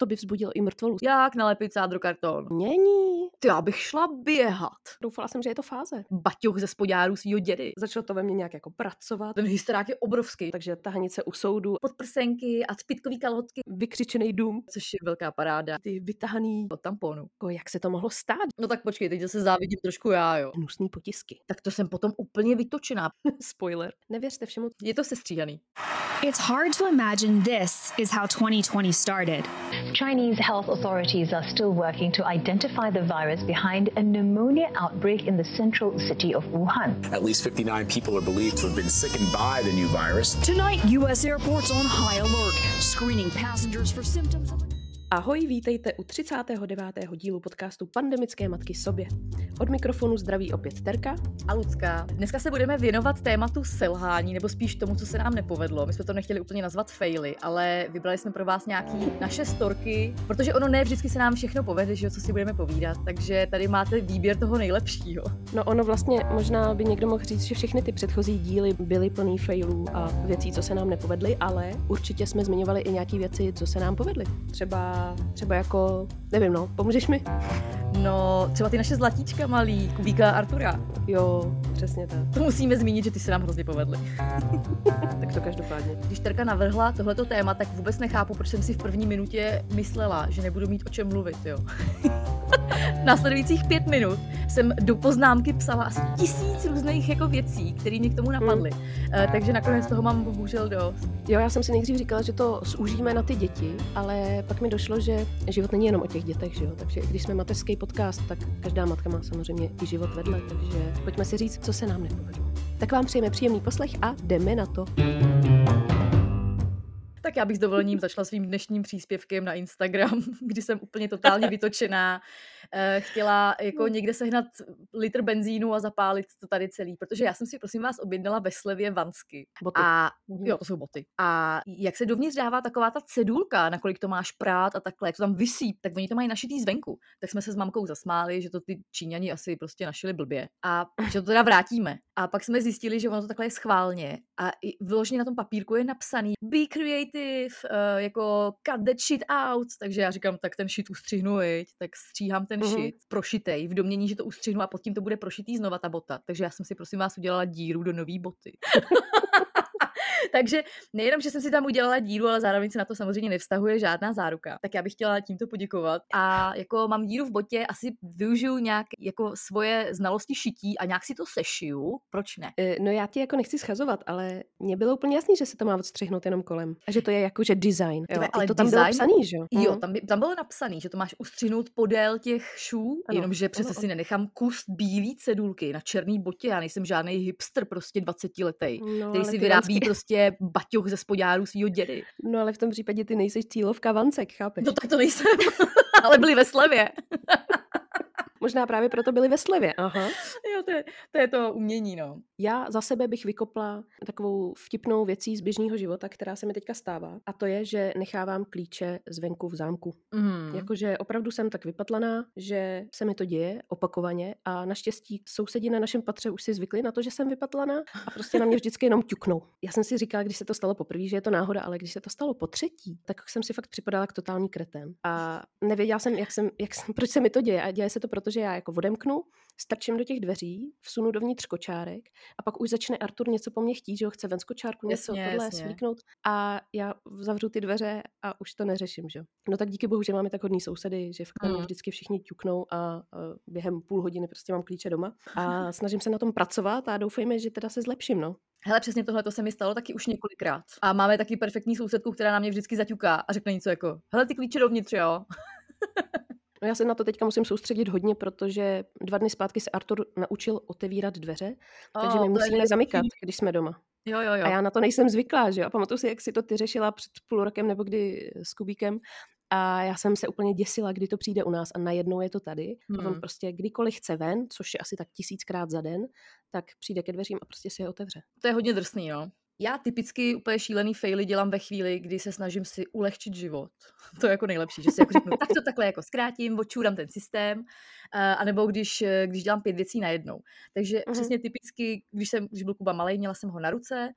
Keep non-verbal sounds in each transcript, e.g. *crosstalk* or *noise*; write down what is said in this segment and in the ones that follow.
To by vzbudilo i mrtvolu. Jak nalepit sádrokarton? Není. Ty, já bych šla běhat. Doufala jsem, že je to fáze. Baťoch ze spodárů svýho dědy. Začalo to ve mně nějak jako pracovat. Ten hysterák je obrovský. Takže tahanice u soudu, Podprsenky a spitkový kalhotky, vykřičený dům, což je velká paráda. ty vytahaný, Od tamponu. jako jak se to mohlo stát? No tak počkej, teď se závidím trošku já, jo. Hnusný potisky. Tak to jsem potom úplně vytočená. *laughs* Spoiler. Nevěřte všemu. Je to sestříhaný. It's hard to imagine this is how 2020 started. Chinese health authorities are still working to identify the virus behind a pneumonia outbreak in the central city of Wuhan. At least 59 people are believed to have been sickened by the new virus. Tonight, U.S. airports on high alert, screening passengers for symptoms of. Ahoj, vítejte u 39. dílu podcastu Pandemické matky sobě. Od mikrofonu zdraví opět Terka. A Lucka, dneska se budeme věnovat tématu selhání, nebo spíš tomu, co se nám nepovedlo. My jsme to nechtěli úplně nazvat faily, ale vybrali jsme pro vás nějaký naše storky, protože ono ne vždycky se nám všechno povede, že jo, co si budeme povídat. Takže tady máte výběr toho nejlepšího. No ono vlastně možná by někdo mohl říct, že všechny ty předchozí díly byly plný failů a věcí, co se nám nepovedly, ale určitě jsme zmiňovali i nějaké věci, co se nám povedly. Třeba, třeba jako, nevím no, pomůžeš mi? No, třeba ty naše zlatíčka malý, Kubíka a Artura. Jo, přesně tak. To musíme zmínit, že ty se nám hrozně povedly. *laughs* Tak to každopádně. Když Terka navrhla tohleto téma, tak vůbec nechápu, proč jsem si v první minutě myslela, že nebudu mít o čem mluvit, jo. *laughs* Následujících pět minut jsem do poznámky psala asi tisíc různých jako věcí, které mě k tomu napadly. Mm. takže nakonec toho mám bohužel dost. Jo, já jsem si nejdřív říkala, že to zúžíme na ty děti, ale pak mi došlo, že život není jenom o těch dětech, že jo? Takže když jsme mateřský podcast, tak každá matka má samozřejmě i život vedle, takže pojďme si říct, co se nám nepovedlo. Tak vám přejeme příjemný poslech a jdeme na to. Tak já bych s dovolením začala svým dnešním příspěvkem na Instagram, *laughs* kdy jsem úplně totálně vytočená. Eh, Chtěla jako někde sehnat litr benzínu a zapálit to tady celý, protože já jsem si prosím vás objednala ve slevě vansky. Boty. A Mhm. jo, to jsou boty. A jak se dovnitř dává taková ta cedulka, na kolik to máš prát a takhle, jak to tam vysí, tak oni to mají našitý zvenku. Tak jsme se s mamkou zasmáli, že to ty Číňani asi prostě našili blbě. A že to teda vrátíme. A pak jsme zjistili, že ono to takhle je schválně. A i vyloženě na tom papírku je napsaný be creative, uh, jako cut that shit out. Takže já říkám, tak ten shit ustřihnu, viď? tak stříhám ten Mhm. shit, prošitej, v domění, že to ustřihnu a pod tím to bude prošitý znova ta bota. Takže já jsem si prosím vás udělala díru do nový boty. *laughs* Takže nejenom, že jsem si tam udělala díru, ale zároveň se na to samozřejmě nevztahuje žádná záruka. Tak já bych chtěla tímto poděkovat. A jako mám díru v botě, asi využiju nějak jako svoje znalosti šití a nějak si to sešiju. Proč ne? Eh, No já ti jako nechci schazovat, ale mně bylo úplně jasný, že se to má odstřihnout jenom kolem. A že to je jako, že design. Jo. Ale to tam bylo design- psaný, že jo? Jo, Mm. tam, by, tam bylo napsaný, že to máš ustřihnout podél těch šů, Ano, jenomže přece ano, si nenechám kus bílý cedulky na černý botě. Já nejsem žádný hipster, prostě 20 letý, No, který si vyrábí vansky- prostě baťoch ze spodárů svýho dědy. No ale v tom případě ty nejseš cílovka vancek, chápeš? No tak to nejsem, *laughs* ale byli ve slevě. Možná právě proto byli ve slevě. Aha. *laughs* Jo, to je, to je to umění, no. Já za sebe bych vykopla takovou vtipnou věcí z běžného života, která se mi teďka stává. A to je, že nechávám klíče zvenku v zámku. Mm. Jakože opravdu jsem tak vypatlaná, že se mi to děje opakovaně a naštěstí sousedi na našem patře už si zvykli na to, že jsem vypatlaná a prostě na mě vždycky jenom ťuknou. Já jsem si říkala, když se to stalo poprvé, že je to náhoda, ale když se to stalo po třetí, tak jsem si fakt připadala k totální kretem. A nevěděla jsem, jak jsem, jak jsem, proč se mi to děje. A děje se to proto, že já jako odemknu, strčím do těch dveří, vsunu dovnitř kočárek a pak už začne Artur něco po mně chtít, že ho chce ven z kočárku něco Jasně, tohle jasně. svíknout a já zavřu ty dveře a už to neřeším, že? jo. No tak díky bohu, že máme tak hodný sousedy, že fakt mě Mm. vždycky všichni ťuknou a, a během půl hodiny prostě mám klíče doma a snažím se na tom pracovat a doufejme, že teda se zlepším, no. Hele, přesně tohle to se mi stalo taky už několikrát. A máme taky perfektní sousedku, která na mě vždycky zaťuká a řekne něco jako, hele, ty klíče dovnitř, jo. *laughs* No já se na to teďka musím soustředit hodně, protože dva dny zpátky se Artur naučil otevírat dveře, takže O, my musíme zamykat, když jsme doma. Jo, jo, jo. A já na to nejsem zvyklá, že jo. A pamatuju si, jak si to ty řešila před půl rokem nebo kdy s Kubíkem. A já jsem se úplně děsila, kdy to přijde u nás a najednou je to tady. Hmm. A on Hmm. prostě kdykoliv chce ven, což je asi tak tisíckrát za den, tak přijde ke dveřím a prostě si je otevře. To je hodně drsný, no. Já typicky úplně šílený faily dělám ve chvíli, kdy se snažím si ulehčit život. *laughs* To je jako nejlepší, že si jako řeknu, tak to takhle jako zkrátím, odčůrám ten systém, anebo když, když dělám pět věcí najednou. Takže uh-huh. přesně typicky, když, jsem, když byl Kuba malý, měla jsem ho na ruce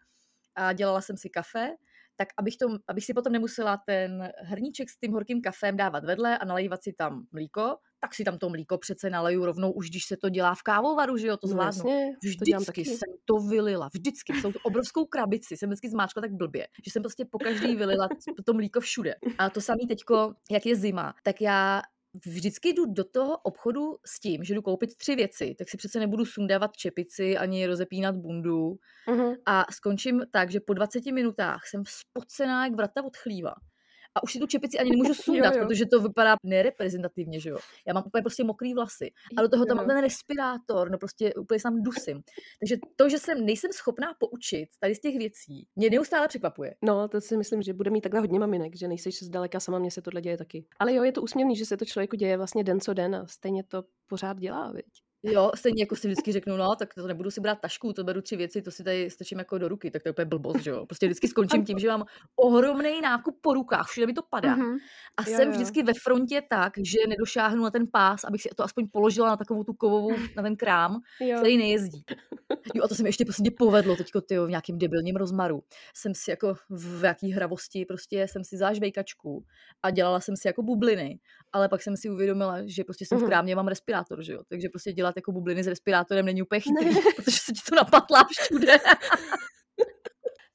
a dělala jsem si kafe, tak abych, to, abych si potom nemusela ten hrníček s tím horkým kafem dávat vedle a nalejvat si tam mlíko, tak si tam to mlíko přece naleju rovnou, už když se to dělá v kávovaru, že jo, to no zvládnu. No jasně, vždycky to taky. jsem to vylila, vždycky, jsou to obrovskou krabici, jsem vždycky zmáčkla tak blbě, že jsem prostě po každý vylila to mlíko všude. A to samý teďko, jak je zima, tak já vždycky jdu do toho obchodu s tím, že jdu koupit tři věci, tak si přece nebudu sundávat čepici ani rozepínat bundu uh-huh. a skončím tak, že po 20 minutách jsem spocená jak vrata od chlíva a už si tu čepici ani nemůžu *laughs* sundat, jo, jo. protože to vypadá nereprezentativně, že jo. Já mám úplně prostě mokrý vlasy. A do toho tam mám ten respirátor, no prostě úplně sám dusím. Takže to, že jsem nejsem schopná poučit tady z těch věcí, mě neustále překvapuje. No, to si myslím, že bude mít takhle hodně maminek, že nejseš zdaleka sama, mně se tohle děje taky. Ale jo, je to úsměvný, že se to člověku děje vlastně den co den a stejně to pořád dělá, viď? Jo, stejně jako si vždycky řeknu, no, tak to nebudu si brát tašku, to beru tři věci, to si tady stačím jako do ruky, tak to je úplně blbost, že jo. Prostě vždycky skončím tím, že mám ohromný nákup po rukách, všude mi to padá. Mm-hmm. A jo, jsem jo. vždycky ve frontě tak, že nedošáhnu na ten pás, abych si to aspoň položila na takovou tu kovovou, na ten krám, jo. který nejezdí. Jo, a to se mi ještě prostě povedlo teďko, tyjo, v nějakým debilním rozmaru. Jsem si jako v jaký hravosti, prostě jsem si zážvejkačku a dělala jsem si jako bubliny, ale pak jsem si uvědomila, že prostě jsem v mhm. krámě, mám respirátor, že jo, takže prostě dělat jako bubliny s respirátorem není úplně chytrý, ne. *laughs* protože se ti to napatlá všude. *laughs*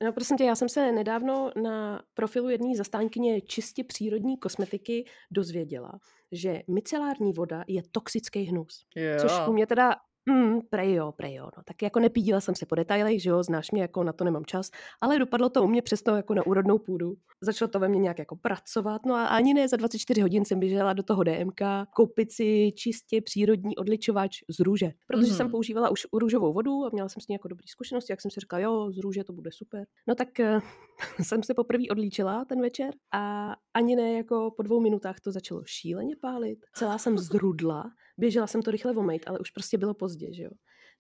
No prosím tě, já jsem se nedávno na profilu jedné zastánkyně čistě přírodní kosmetiky dozvěděla, že micelární voda je toxický hnus. Jo. Což u mě teda Mm, prej jo, prej jo. No. Tak jako nepídila jsem se po detailech, že jo, znáš mě, jako na to nemám čas, ale dopadlo to u mě přesto jako na úrodnou půdu. Začalo to ve mně nějak jako pracovat, no a ani ne za 24 hodin jsem běžela do toho DMK koupit si čistě přírodní odličovač z růže. Protože mm. jsem používala už růžovou vodu a měla jsem s ní jako dobrý zkušenosti, jak jsem si říkala, jo, z růže to bude super. No tak uh, *laughs* jsem se poprvé odlíčila ten večer a ani ne jako po dvou minutách to začalo šíleně pálit. Celá jsem *laughs* zrudla Běžela jsem to rychle omejt, ale už prostě bylo pozdě, že jo.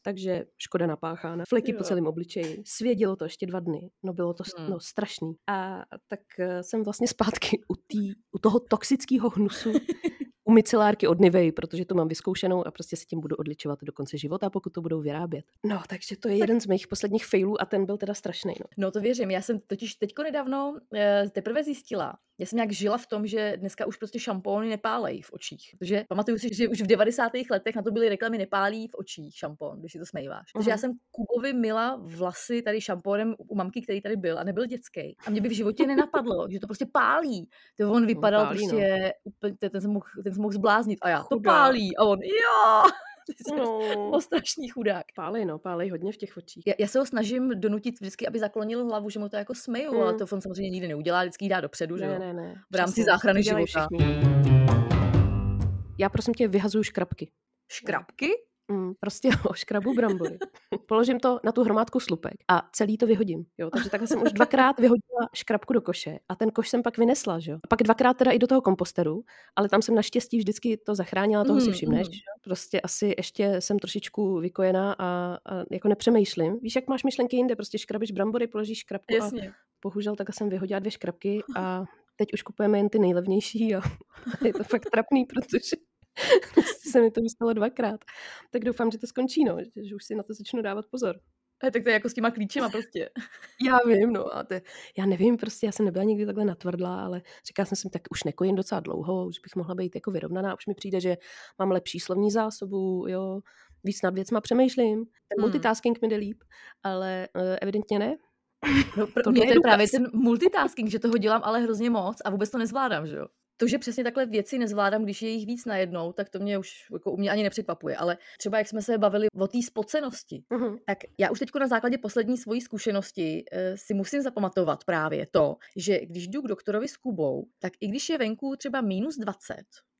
Takže škoda napáchána. Fleky jo. po celém obličeji. Svědilo to ještě dva dny. No bylo to hmm. no, strašný. A tak uh, jsem vlastně zpátky u, tý, u toho toxického hnusu *laughs* u micelárky od Nivei, protože to mám vyzkoušenou a prostě se tím budu odličovat do konce života, pokud to budou vyrábět. No, takže to je jeden z mých posledních failů a ten byl teda strašný. No. no to věřím. Já jsem totiž teďko nedávno e, teprve zjistila, já jsem nějak žila v tom, že dneska už prostě šampóny nepálejí v očích. Protože pamatuju si, že už v 90. letech na to byly reklamy nepálí v očích šampón, když si to smejváš. Uh-huh. Takže já mhm. jsem Kubovi mila vlasy tady šampónem u mamky, který tady byl a nebyl dětský. A mě by v životě nenapadlo, že to prostě pálí. To on vypadal pálí, prostě no. úplně, ten, ten, mohl, ten jsem mohl zbláznit. A já, to pálí. A on, jo! *laughs* No. strašný chudák. Pálí, no, pálí hodně v těch očích. Já, já, se ho snažím donutit vždycky, aby zaklonil hlavu, že mu to jako smeju, mm. ale to on samozřejmě nikdy neudělá, vždycky dá dopředu, ne, že jo? Ne, ne, V rámci Přesně, záchrany života. Všichni. Já prosím tě vyhazuju škrapky. Škrapky? Mm, prostě *laughs* oškrabu brambory. Položím to na tu hromádku slupek a celý to vyhodím. Jo? Takže takhle jsem už dvakrát vyhodila škrabku do koše a ten koš jsem pak vynesla. Že? A pak dvakrát teda i do toho komposteru, ale tam jsem naštěstí vždycky to zachránila, toho mm, si všimneš. Mm. Že? Prostě asi ještě jsem trošičku vykojená a, a jako nepřemýšlím. Víš, jak máš myšlenky jinde, prostě škrabiš brambory, položíš škrabku Jasně. a bohužel tak jsem vyhodila dvě škrabky a teď už kupujeme jen ty nejlevnější a *laughs* je to fakt trapný, protože *laughs* se mi to stalo dvakrát. Tak doufám, že to skončí, no, že, že už si na to začnu dávat pozor. A tak to je jako s těma klíčema prostě. *laughs* já vím, no a to, já nevím, prostě já jsem nebyla nikdy takhle natvrdlá, ale říkala jsem si, tak už nekojím docela dlouho, už bych mohla být jako vyrovnaná, už mi přijde, že mám lepší slovní zásobu, jo, víc nad věcma přemýšlím, ten hmm. multitasking mi jde líp, ale uh, evidentně ne. No, *laughs* pro mě je právě ten multitasking, že toho dělám ale hrozně moc a vůbec to nezvládám, že jo? To, že přesně takhle věci nezvládám, když je jich víc najednou, tak to mě už jako u mě ani nepřekvapuje. Ale třeba jak jsme se bavili o té spocenosti, uh-huh. tak já už teď na základě poslední svojí zkušenosti e, si musím zapamatovat právě to, že když jdu k doktorovi s Kubou, tak i když je venku třeba minus 20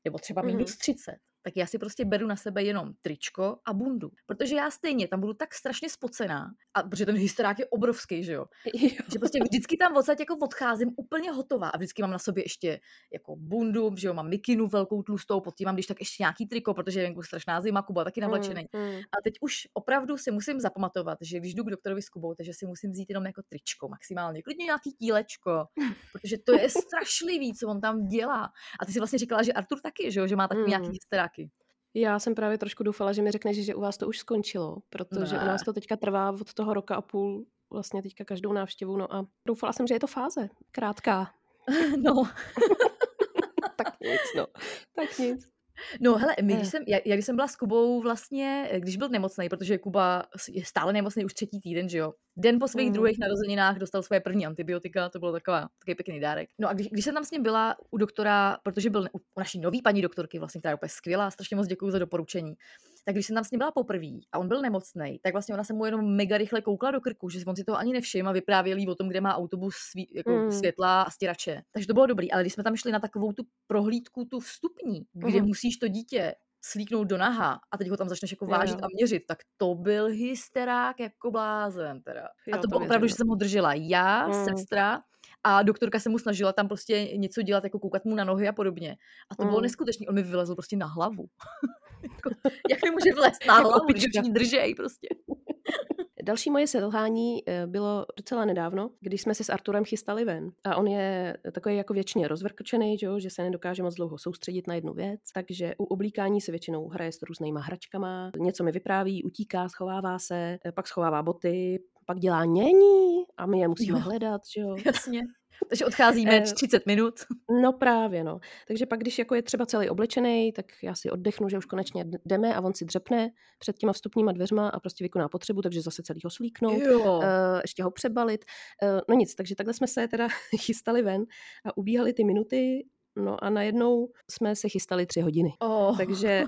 nebo třeba uh-huh. minus 30, tak já si prostě beru na sebe jenom tričko a bundu. Protože já stejně tam budu tak strašně spocená, a protože ten hysterák je obrovský, že jo? *laughs* Jo. Že prostě vždycky tam odsaď jako odcházím úplně hotová a vždycky mám na sobě ještě jako bundu, že jo, mám mikinu velkou tlustou, pod tím mám když tak ještě nějaký triko, protože je venku strašná zima, Kuba taky navlečený. Mm, mm. A teď už opravdu si musím zapamatovat, že když jdu k doktorovi s Kubou, takže si musím vzít jenom jako tričko maximálně, klidně nějaký tílečko, protože to je *laughs* strašlivý, co on tam dělá. A ty si vlastně říkala, že Artur taky, že, jo, že má takový Mm. nějaký hysteráky. Já jsem právě trošku doufala, že mi řekneš, že u vás to už skončilo, protože Ne. u nás to teďka trvá od toho roka a půl, vlastně teďka každou návštěvu, no a doufala jsem, že je to fáze, krátká. *laughs* No, *laughs* Tak nic, no. Tak nic. No hele, my, když Eh. jsem, já, já, když jsem byla s Kubou vlastně, eh, když byl nemocný, protože Kuba je stále nemocný už třetí týden, že jo. Den po svých Mm. druhých narozeninách dostal svoje první antibiotika, to bylo taková, takový pěkný dárek. No a když, když jsem tam s ním byla u doktora, protože byl u, u naší nový paní doktorky, vlastně, která je úplně skvělá, strašně moc děkuji za doporučení, tak když jsem tam s ním byla poprvé a on byl nemocný, tak vlastně ona se mu jenom mega rychle koukla do krku, že on si toho ani nevšiml a vyprávěl jí o tom, kde má autobus svý, jako Mm. světla a stěrače. Takže to bylo dobrý, ale když jsme tam šli na takovou tu prohlídku, tu vstupní, kde Mhm. musíš to dítě slíknout do naha a teď ho tam začneš jako Jo, vážit jo. a měřit, tak to byl hysterák jako blázen teda. a Jo, to to bylo opravdu, že jsem ho držela já, Mm. sestra a doktorka se mu snažila tam prostě něco dělat, jako koukat mu na nohy a podobně. A to bylo Mm. neskutečné, on mi vylezl prostě na hlavu. *laughs* jako, jak mi může vlézt na Jako hlavu, když držej prostě. Další moje selhání eh, bylo docela nedávno, když jsme se s Arturem chystali ven. A on je takový jako věčně rozvrkočený, že, se nedokáže moc dlouho soustředit na jednu věc. Takže u oblíkání se většinou hraje s různýma hračkama, něco mi vypráví, utíká, schovává se, eh, pak schovává boty, pak dělá nění a my je musíme Jo. hledat, že jo. Jasně. Takže odcházíme Eh, 30 minut. No právě, no. Takže pak, když jako je třeba celý oblečený, tak já si oddechnu, že už konečně jdeme a on si dřepne před těma vstupníma dveřma a prostě vykoná potřebu, takže zase celý ho slíknout. Jo. eh, ještě ho přebalit. Eh, no nic, takže takhle jsme se teda *laughs* chystali ven a ubíhaly ty minuty, no a najednou jsme se chystali tři hodiny. Oh. Takže,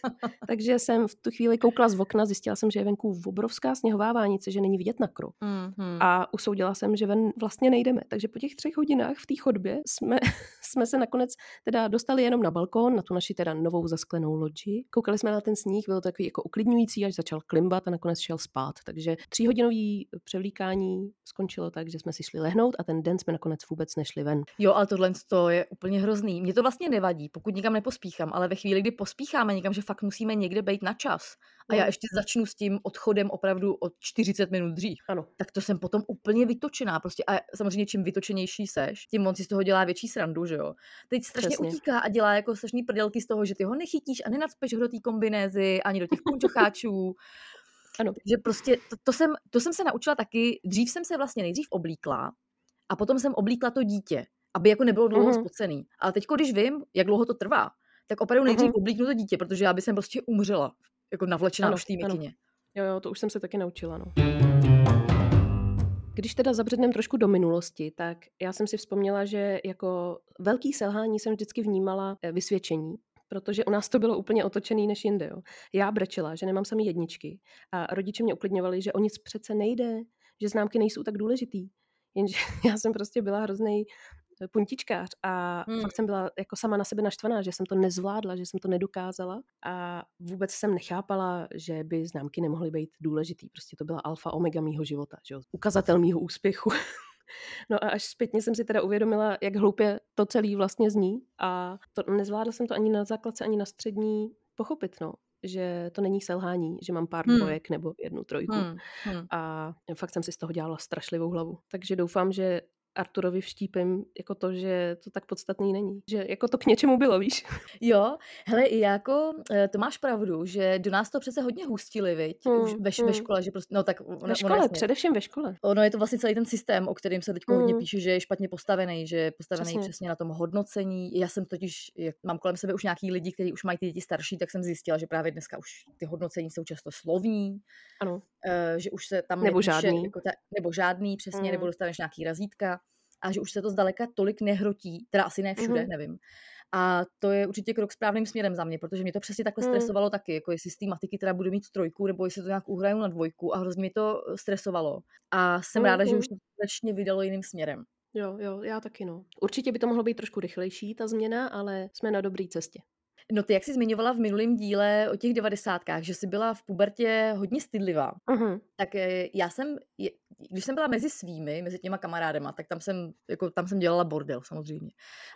*laughs* takže jsem v tu chvíli koukla z okna, zjistila jsem, že je venku obrovská sněhová vánice, že není vidět na krok. Mm-hmm. A usoudila jsem, že ven vlastně nejdeme. Takže po těch třech hodinách v té chodbě jsme, *laughs* jsme se nakonec teda dostali jenom na balkón, na tu naši teda novou zasklenou loďi. Koukali jsme na ten sníh, bylo takový jako uklidňující, až začal klimbat a nakonec šel spát. Takže tříhodinový převlíkání skončilo tak, že jsme si šli lehnout a ten den jsme nakonec vůbec nešli ven. Jo, ale tohle to je úplně hrozný. Mně to vlastně nevadí, pokud nikam nepospíchám, ale ve chvíli, kdy pospícháme někam, že fakt musíme někde být na čas a já No. ještě začnu s tím odchodem opravdu o 40 minut dřív, Ano. tak to jsem potom úplně vytočená. Prostě a samozřejmě čím vytočenější seš, tím on si z toho dělá větší srandu, že jo. Teď strašně Přesně. utíká a dělá jako strašný prdelky z toho, že ty ho nechytíš a nenacpeš ho do té kombinézy ani do těch punčocháčů. *laughs* Ano. Že prostě to, to, jsem, to jsem se naučila taky, dřív jsem se vlastně nejdřív oblíkla a potom jsem oblíkla to dítě, aby jako nebylo dlouho Mhm. spocený. Ale teď, když vím, jak dlouho to trvá, tak opravdu nejdřív Mhm. oblíknu to dítě, protože já bych jsem prostě umřela, jako navlečená Ano, už v té mikině. Jo, jo, to už jsem se taky naučila, no. Když teda zabředneme trošku do minulosti, tak já jsem si vzpomněla, že jako velký selhání jsem vždycky vnímala eh, vysvědčení, protože u nás to bylo úplně otočený než jinde. Jo. Já brečela, že nemám sami jedničky a rodiče mě uklidňovali, že o nic přece nejde, že známky nejsou tak důležitý. Jenže *laughs* já jsem prostě byla hrozný puntičkář a Hmm. fakt jsem byla jako sama na sebe naštvaná, že jsem to nezvládla, že jsem to nedokázala a vůbec jsem nechápala, že by známky nemohly být důležitý. Prostě to byla alfa omega mýho života, že jo? ukazatel mýho úspěchu. *laughs* No a až zpětně jsem si teda uvědomila, jak hloupě to celý vlastně zní a to, nezvládla jsem to ani na základce, ani na střední pochopit, no že to není selhání, že mám pár Hmm. dvojek nebo jednu trojku. Hmm. Hmm. A fakt jsem si z toho dělala strašlivou hlavu. Takže doufám, že Arturovi vštípem jako to, že to tak podstatný není. Že jako to k něčemu bylo, víš? *laughs* Jo, hele, i jako, eh, to máš pravdu, že do nás to přece hodně hustili, viď? Už Hmm, ve, š- ve hmm. škole, že prostě, no tak ono, Ve škole, ono, především ve škole. ono je to vlastně celý ten systém, o kterém se teď hodně Mm. píše, že je špatně postavený, že je postavený přesně. Přesně. na tom hodnocení. Já jsem totiž, jak mám kolem sebe už nějaký lidi, kteří už mají ty děti starší, tak jsem zjistila, že právě dneska už ty hodnocení jsou často slovní, Ano. eh, že už se tam Nebo nepíše, žádný. Jako ta, nebo žádný, přesně, Mm. nebo dostaneš nějaký razítka a že už se to zdaleka tolik nehrotí, teda asi ne všude, Mhm. nevím. A to je určitě krok správným směrem za mě, protože mě to přesně takhle Mm. stresovalo taky, jako jestli z té matiky teda budu mít trojku, nebo jestli to nějak uhraju na dvojku a hrozně mi to eh, stresovalo. A jsem Mm, ráda, že už to konečně vydalo jiným směrem. Jo, jo, já taky no. Určitě by to mohlo být trošku rychlejší, ta změna, ale jsme na dobré cestě. No ty, jak jsi zmiňovala v minulém díle o těch devadesátkách, že jsi byla v pubertě hodně stydlivá, Mhm. tak eh, já jsem, když jsem byla mezi svými, mezi těma kamarádema, tak tam jsem, jako, tam jsem dělala bordel samozřejmě.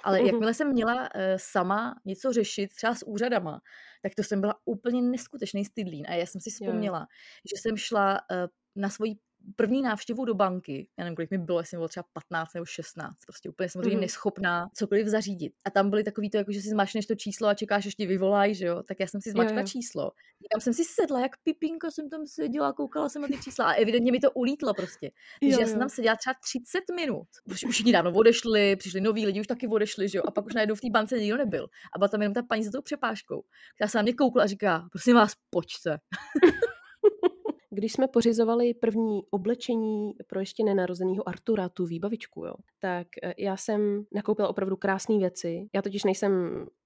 Ale Mhm. jakmile jsem měla eh, sama něco řešit, třeba s úřadama, tak to jsem byla úplně neskutečný stydlín. A já jsem si vzpomněla, že jsem šla eh, na svoji první návštěvu do banky, já nevím, kolik mi bylo, jestli mi bylo třeba 15 nebo 16, prostě úplně samozřejmě Mhm. neschopná cokoliv zařídit. A tam byly takový to, jako že si zmačneš to číslo a čekáš, až ti vyvolají, že jo? Tak já jsem si zmačkla číslo. Tam jsem si sedla, jak pipinka jsem tam seděla, koukala jsem na ty čísla a evidentně mi to ulítlo prostě. Takže Jo, já jsem tam seděla třeba 30 minut. Už, už všichni dávno odešli, přišli noví lidi, už taky odešli, že jo? A pak už najednou v té bance nikdo nebyl. A byla tam jenom ta paní za tou přepážkou, která se na mě koukla a říká, prosím vás, pojďte. Když jsme pořizovali první oblečení pro ještě nenarozenýho Artura, tu výbavičku, jo, tak eh, já jsem nakoupila opravdu krásné věci. Já totiž nejsem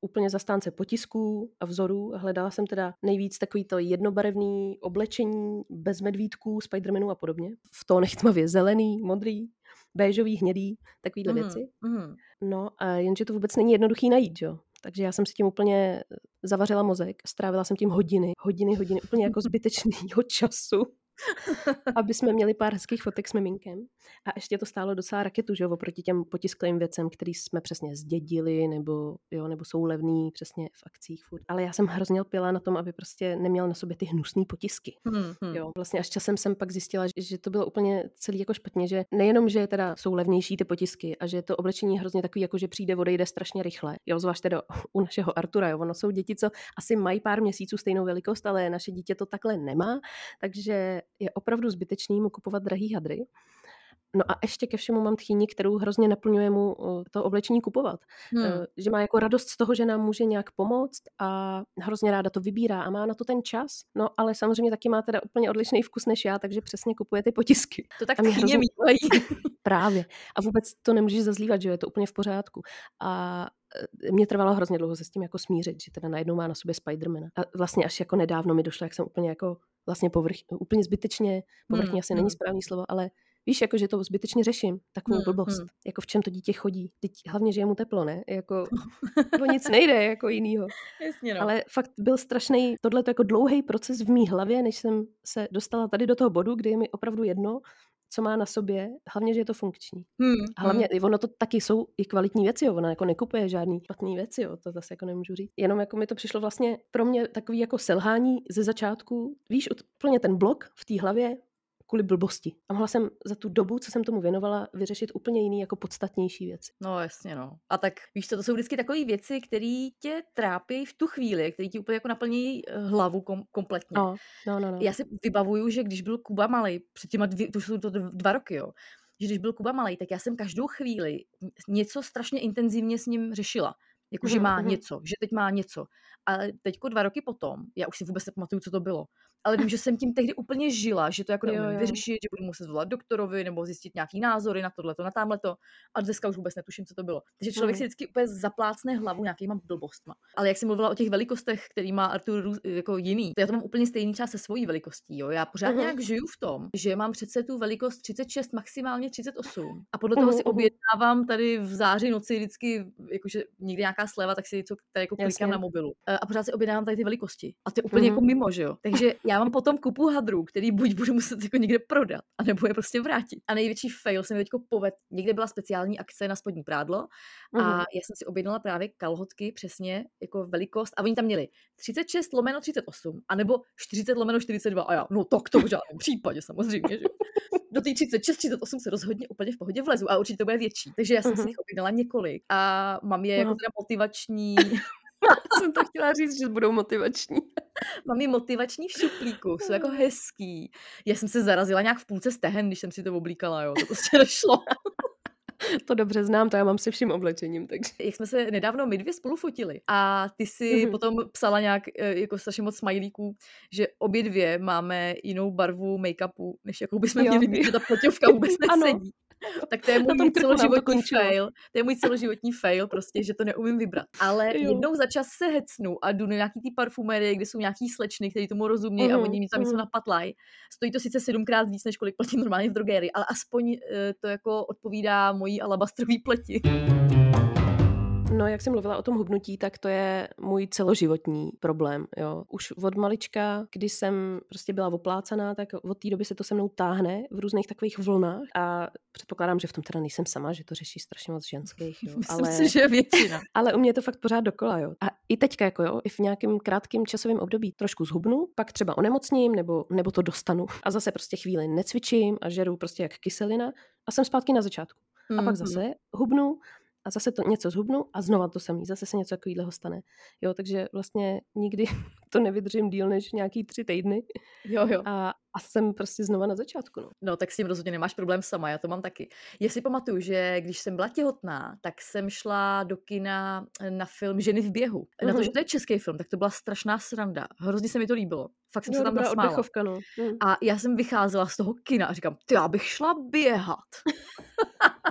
úplně zastánce potisků a vzorů. Hledala jsem teda nejvíc takový to jednobarevný oblečení bez medvídků, Spidermanů a podobně. V tónech tmavě zelený, modrý, béžový, hnědý, takovýhle Mhm, věci. mhm. No, a jenže to vůbec není jednoduchý najít, jo. Takže já jsem si tím úplně zavařila mozek, strávila jsem tím hodiny, hodiny, hodiny, úplně jako zbytečného *laughs* času, *laughs* aby jsme měli pár hezkých fotek s miminkem. A ještě to stálo docela raketu, že jo, oproti těm potisklým věcem, který jsme přesně zdědili, nebo, jo, nebo jsou levný přesně v akcích furt. Ale já jsem hrozně lpěla na tom, aby prostě neměl na sobě ty hnusné potisky. Hmm, hmm. Jo, vlastně až časem jsem pak zjistila, že, že to bylo úplně celý jako špatně, že nejenom, že teda jsou levnější ty potisky a že to oblečení je hrozně takový, jako že přijde, odejde strašně rychle. Jo, zvlášť teda u našeho Artura, jo, ono jsou děti, co asi mají pár měsíců stejnou velikost, ale naše dítě to takhle nemá, takže je opravdu zbytečný mu kupovat drahý hadry. No a ještě ke všemu mám tchýni, kterou hrozně naplňuje mu uh, to oblečení kupovat. Hmm. Eh, Že má jako radost z toho, že nám může nějak pomoct a hrozně ráda to vybírá a má na to ten čas. No ale samozřejmě taky má teda úplně odlišný vkus než já, takže přesně kupuje ty potisky. To tak tchyně hrozně- mývají. *laughs* Právě. A vůbec to nemůžeš zazlívat, že je to úplně v pořádku. A eh, mě trvalo hrozně dlouho se s tím jako smířit, že teda najednou má na sobě Spidermana. A vlastně až jako nedávno mi došlo, jak jsem úplně jako vlastně povrch, úplně zbytečně, povrchně Hmm, asi není hmm. správný slovo, ale víš, jako že to zbytečně řeším, takovou Hmm, blbost, hmm. jako v čem to dítě chodí. Teď hlavně, že je mu teplo, ne? Jako, *laughs* o nic nejde jako jinýho. Jasně, no. Ale fakt byl strašný, tohle jako dlouhý proces v mý hlavě, než jsem se dostala tady do toho bodu, kdy je mi opravdu jedno, co má na sobě, hlavně, že je to funkční. Hmm, A hlavně hmm. ono to taky jsou i kvalitní věci, jo. ona jako nekupuje žádný špatný věci, jo. to zase jako nemůžu říct. Jenom jako mi to přišlo vlastně pro mě takový jako selhání ze začátku, víš, úplně ten blok v té hlavě kvůli blbosti. A mohla jsem za tu dobu, co jsem tomu věnovala, vyřešit úplně jiný jako podstatnější věci. No jasně, no. A tak víš co, to jsou vždycky takové věci, které tě trápí v tu chvíli, které ti úplně jako naplní eh, hlavu kom- kompletně. No, no, no. no. Já si vybavuju, že když byl Kuba malý, před těma dvě, to jsou to dv- dva roky, jo, že když byl Kuba malý, tak já jsem každou chvíli něco strašně intenzivně s ním řešila. Jako, že Mhm, má mhm. něco, že teď má něco. Ale teďko dva roky potom, já už si vůbec nepamatuju, co to bylo, ale vím, že jsem tím tehdy úplně žila, že to jako Jo, neumím jo. vyřešit, že budu muset zvolat doktorovi nebo zjistit nějaký názory na tohleto, na tamhleto. A dneska už vůbec netuším, co to bylo. Takže člověk Mhm. si vždycky úplně zaplácne hlavu nějakýma blbostma. Ale jak jsem mluvila o těch velikostech, který má Artur růz- jako jiný, to já to mám úplně stejný třeba se svojí velikostí. Jo? Já pořád Mhm. nějak žiju v tom, že mám přece tu velikost 36, maximálně 38. A podle toho si objednávám tady v září noci vždycky, jakože někdy nějaká sleva, tak si něco tady jako klikám Jasně. na mobilu. E, A pořád si objednávám tady ty velikosti. A to je úplně jako Mhm. mimo, že jo. *laughs* Takže já mám potom kupu hadrů, který buď budu muset jako někde prodat, anebo je prostě vrátit. A největší fail se mi teďko poved. Někde byla speciální akce na spodní prádlo a Mhm. já jsem si objednala právě kalhotky přesně jako velikost a oni tam měli 36 lomeno 38, anebo 40 lomeno 42 a já, no tak to v žádném případě samozřejmě, že. Do té 36, 38 se rozhodně úplně v pohodě vlezu a určitě to bude větší. Takže já jsem si Mhm. jich objednala několik a mám je jako Aha. teda motivační, *laughs* jsem to chtěla říct, že budou motivační. *laughs* mám je motivační v šuplíku, jsou jako hezký. Já jsem se zarazila nějak v půlce stehen, když jsem si to oblíkala, jo, to prostě *laughs* nešlo. To dobře znám, to já mám se vším oblečením, takže... jak jsme se nedávno my dvě spolu fotili a ty si Mhm. potom psala nějak eh, jako strašně moc smajlíků, že obě dvě máme jinou barvu make-upu, než jakou bychom Jo. měli mít, že ta foťovka vůbec nesedí. Tak to je *laughs* můj celoživotní fail. To je můj celoživotní fail, prostě, že to neumím vybrat. Ale Jo. jednou za čas se hecnu a jdu na nějaký ty parfumerie, kde jsou nějaký slečny, který tomu rozumějí a Mhm, oni mi tam něco mhm. napatlají. Stojí to sice sedmkrát víc, než kolik platím normálně v drogerii, ale aspoň eh, to jako odpovídá mojí alabastrový pleti. No, jak jsem mluvila o tom hubnutí, tak to je můj celoživotní problém. Jo. Už od malička, kdy jsem prostě byla oplácaná, tak od té doby se to se mnou táhne v různých takových vlnách a předpokládám, že v tom teda nejsem sama, že to řeší strašně moc ženských. Jo. *laughs* Myslím ale, si, že většina. *laughs* ale u mě je to fakt pořád dokola. Jo. A i teďka, jako jo, i v nějakém krátkém časovém období trošku zhubnu, pak třeba onemocním nebo, nebo to dostanu a zase prostě chvíli necvičím a žeru prostě jak kyselina a jsem zpátky na začátku. A pak Mhm. zase hubnu a zase to něco zhubnu a znova to samý, zase se něco takového stane. Jo, takže vlastně nikdy *laughs* to nevydržím díl než nějaký tři týdny Jo, jo. a, a jsem prostě znova na začátku. No. No, tak s tím rozhodně nemáš problém sama, já to mám taky. Já si pamatuju, že když jsem byla těhotná, tak jsem šla do kina na film Ženy v běhu. Na to, Mhm. že to je český film, tak to byla strašná sranda. Hrozně se mi to líbilo. Fakt jsem se Jo, tam nasmála. no. Hm. A já jsem vycházela z toho kina a říkám, ty já bych šla běhat. *laughs*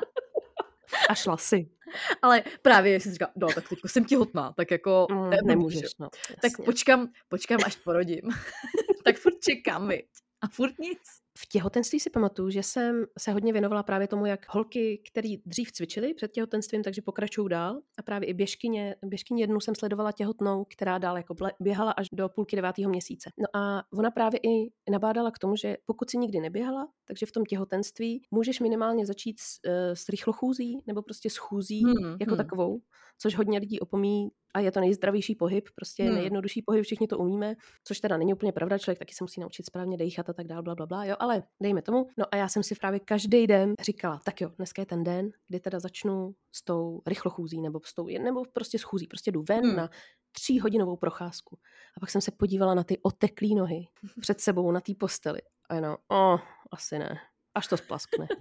A šla si. *laughs* Ale právě jsem si říkala, no tak teď jsem těhotná, tak jako Mm, blbý, že nemůžeš, no. Tak počkám, počkám, až porodím. *laughs* tak furt čekám, viď. A furt nic. V těhotenství si pamatuju, že jsem se hodně věnovala právě tomu, jak holky, který dřív cvičily před těhotenstvím, takže pokračují dál. A právě i běžkyně, běžkyně jednu jsem sledovala těhotnou, která dál jako běhala až do půlky devátého měsíce. No a ona právě i nabádala k tomu, že pokud si nikdy neběhala, takže v tom těhotenství můžeš minimálně začít s, eh, s rychlochůzí nebo prostě s chůzí Hmm, jako hmm. takovou, což hodně lidí opomíjí a je to nejzdravější pohyb, prostě Hmm. nejjednodušší pohyb, všichni to umíme, což teda není úplně pravda, člověk taky se musí naučit správně dejchat a tak dál, bla, bla, bla, jo, ale dejme tomu. No a já jsem si právě každý den říkala, tak jo, dneska je ten den, kdy teda začnu s tou rychlochůzí nebo s tou, nebo prostě s chůzí, prostě jdu ven Hmm. na tříhodinovou procházku. A pak jsem se podívala na ty oteklý nohy před sebou na té posteli a jenom, o, asi ne, až to splaskne. *laughs*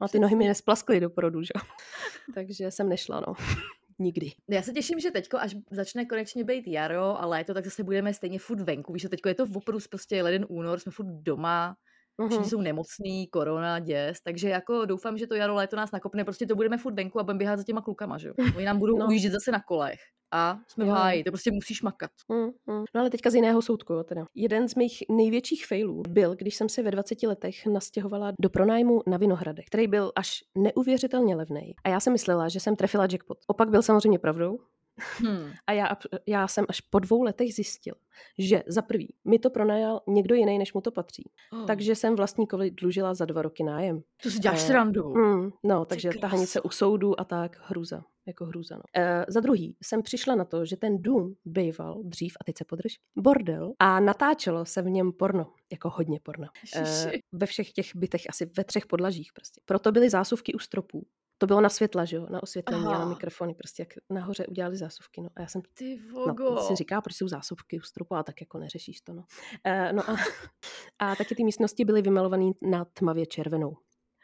A ty nohy mi nesplaskly do porodu, že? jo. *laughs* Takže jsem nešla, no. *laughs* Nikdy. Já se těším, že teďko, až začne konečně být jaro a léto, tak zase budeme stejně furt venku. Víš, že teďko je to opravdu prostě leden únor, jsme furt doma, všichni Mhm. jsou nemocný, korona, děs, takže jako doufám, že to jaro, léto nás nakopne, prostě to budeme furt venku a budeme běhat za těma klukama, že jo. Oni nám budou No. ujíždět zase na kolech a jsme v Jo. háji, to prostě musíš makat. Mm, mm. No ale teďka z jiného soudku, jo, teda. Jeden z mých největších failů byl, když jsem se ve 20 letech nastěhovala do pronájmu na Vinohradech, který byl až neuvěřitelně levný. A já jsem myslela, že jsem trefila jackpot. Opak byl samozřejmě pravdou. Hmm. A já, já jsem až po dvou letech zjistil, že za prvý mi to pronajal někdo jiný, než mu to patří. Oh, Takže jsem vlastníkovi dlužila za dva roky nájem. to si děláš eh, srandu. Mm, no, takže kráso. tahanice u soudu a tak, hruza. Jako hruza, no. E, za druhý jsem přišla na to, že ten dům býval dřív, a teď se podrž, bordel a natáčelo se v něm porno, jako hodně porno. E, ve všech těch bytech, asi ve třech podlažích prostě. Proto byly zásuvky u stropů. To bylo na světla, že jo, na osvětlení a na Aha. mikrofony, prostě jak nahoře udělali zásuvky, no. A já jsem Ty No, vogo. si říká, proč jsou zásuvky u stropu, a tak jako neřešíš to, no. E, no a, a taky ty místnosti byly vymalované na tmavě červenou.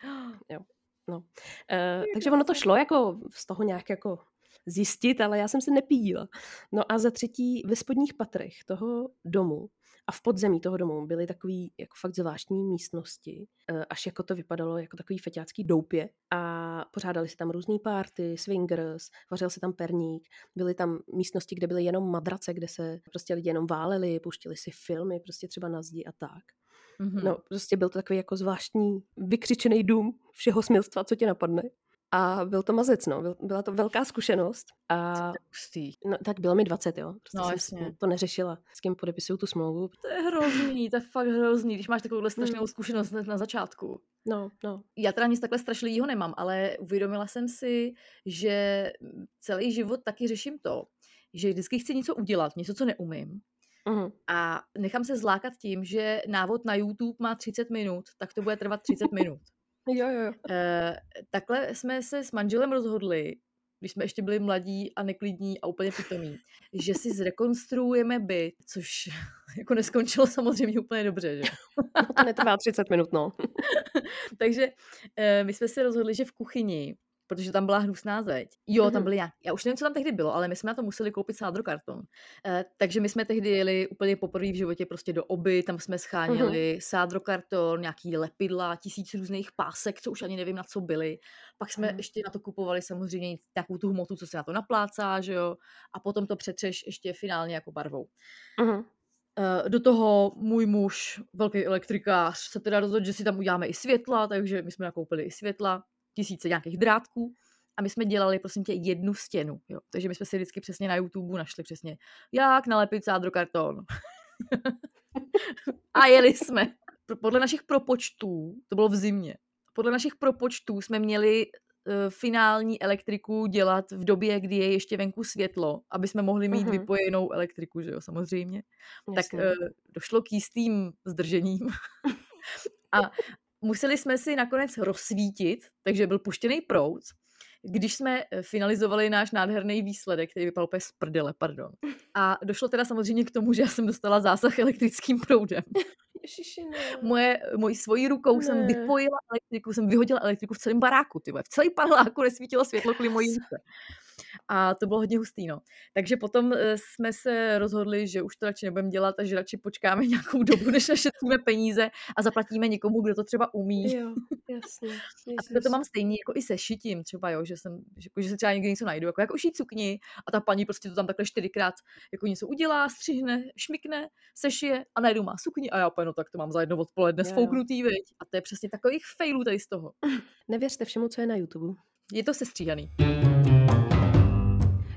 *gasps* No. E, takže ono to šlo jako z toho nějak jako zjistit, ale já jsem se nepídila. No a za třetí ve spodních patrech toho domu a v podzemí toho domu byly takový jako fakt zvláštní místnosti, e, až jako to vypadalo jako takový feťácký doupě a pořádali se tam různý párty, swingers, vařil se tam perník, byly tam místnosti, kde byly jenom madrace, kde se prostě lidi jenom váleli, pouštěli si filmy, prostě třeba na zdi a tak. Mhm. No, prostě byl to takový jako zvláštní vykřičený dům všeho smilstva, co tě napadne. A byl to mazec, no. Byl, byla to velká zkušenost. A no, tak bylo mi 20, jo. Prostě No, jsem jasně. to neřešila, s kým podepisuju tu smlouvu. To je hrozný, to je fakt hrozný, když máš takovouhle strašnou zkušenost hned na začátku. No, no. Já teda nic takhle strašlivého nemám, ale uvědomila jsem si, že celý život taky řeším to, že vždycky chci něco udělat, něco, co neumím. Mhm. A nechám se zlákat tím, že návod na YouTube má 30 minut, tak to bude trvat 30 minut. Jo, jo. E, takhle jsme se s manželem rozhodli, když jsme ještě byli mladí a neklidní a úplně pitomí, že si zrekonstruujeme byt, což *laughs* jako neskončilo samozřejmě úplně dobře, že? No, *laughs* to netrvá 30 minut, no. *laughs* Takže e, my jsme si rozhodli, že v kuchyni, protože tam byla hnusná zeď. Jo, tam Mhm. byly nějak, já už nevím, co tam tehdy bylo, ale my jsme na to museli koupit sádrokarton. E, takže my jsme tehdy jeli úplně poprvé v životě prostě do oby, tam jsme scháněli sádrokarton, nějaký lepidla, tisíc různých pásek, co už ani nevím, na co byly. Pak jsme Mhm. ještě na to kupovali samozřejmě nějakou tu hmotu, co se na to naplácá, že jo, a potom to přetřeš ještě finálně jako barvou. Mhm. Eh, Do toho můj muž, velký elektrikář, se teda rozhodl, že si tam uděláme i světla, takže my jsme nakoupili i světla, tisíce nějakých drátků a my jsme dělali prosím tě jednu stěnu, jo. Takže my jsme si vždycky přesně na YouTube našli přesně, jak nalepit sádrokarton. *laughs* a jeli jsme. Podle našich propočtů, to bylo v zimě, podle našich propočtů jsme měli uh, finální elektriku dělat v době, kdy je ještě venku světlo, aby jsme mohli mít Mhm. vypojenou elektriku, že jo, samozřejmě. Tak Jasně. uh, došlo k jistým zdržením. *laughs* a museli jsme si nakonec rozsvítit, takže byl puštěný proud. Když jsme eh, finalizovali náš nádherný výsledek, který vypadal úplně z prdele, pardon. A došlo teda samozřejmě k tomu, že já jsem dostala zásah elektrickým proudem. Ježiši, ne. Moje, mojí svojí rukou ne. jsem vypojila elektriku, jsem vyhodila elektriku v celém baráku, ty. V celém paneláku nesvítilo světlo kvůli mojí ruce. A to bylo hodně hustý, no. Takže potom eh, jsme se rozhodli, že už to radši nebudeme dělat a že radši počkáme *laughs* nějakou dobu, než našetříme peníze a zaplatíme někomu, kdo to třeba umí. Jo, jasně. *laughs* A takhle to mám stejně jako i se šitím třeba, jo, že, jsem, že, jako, že se třeba někdy něco najdu, jako, jako šít sukni a ta paní prostě to tam takhle čtyřikrát jako něco udělá, střihne, šmikne, sešije a najednou má sukni a já úplně, no tak to mám za jedno odpoledne sfouknutý, viď? A to je přesně takových failů tady z toho. Nevěřte všemu, co je na YouTube. Je to sestříhaný.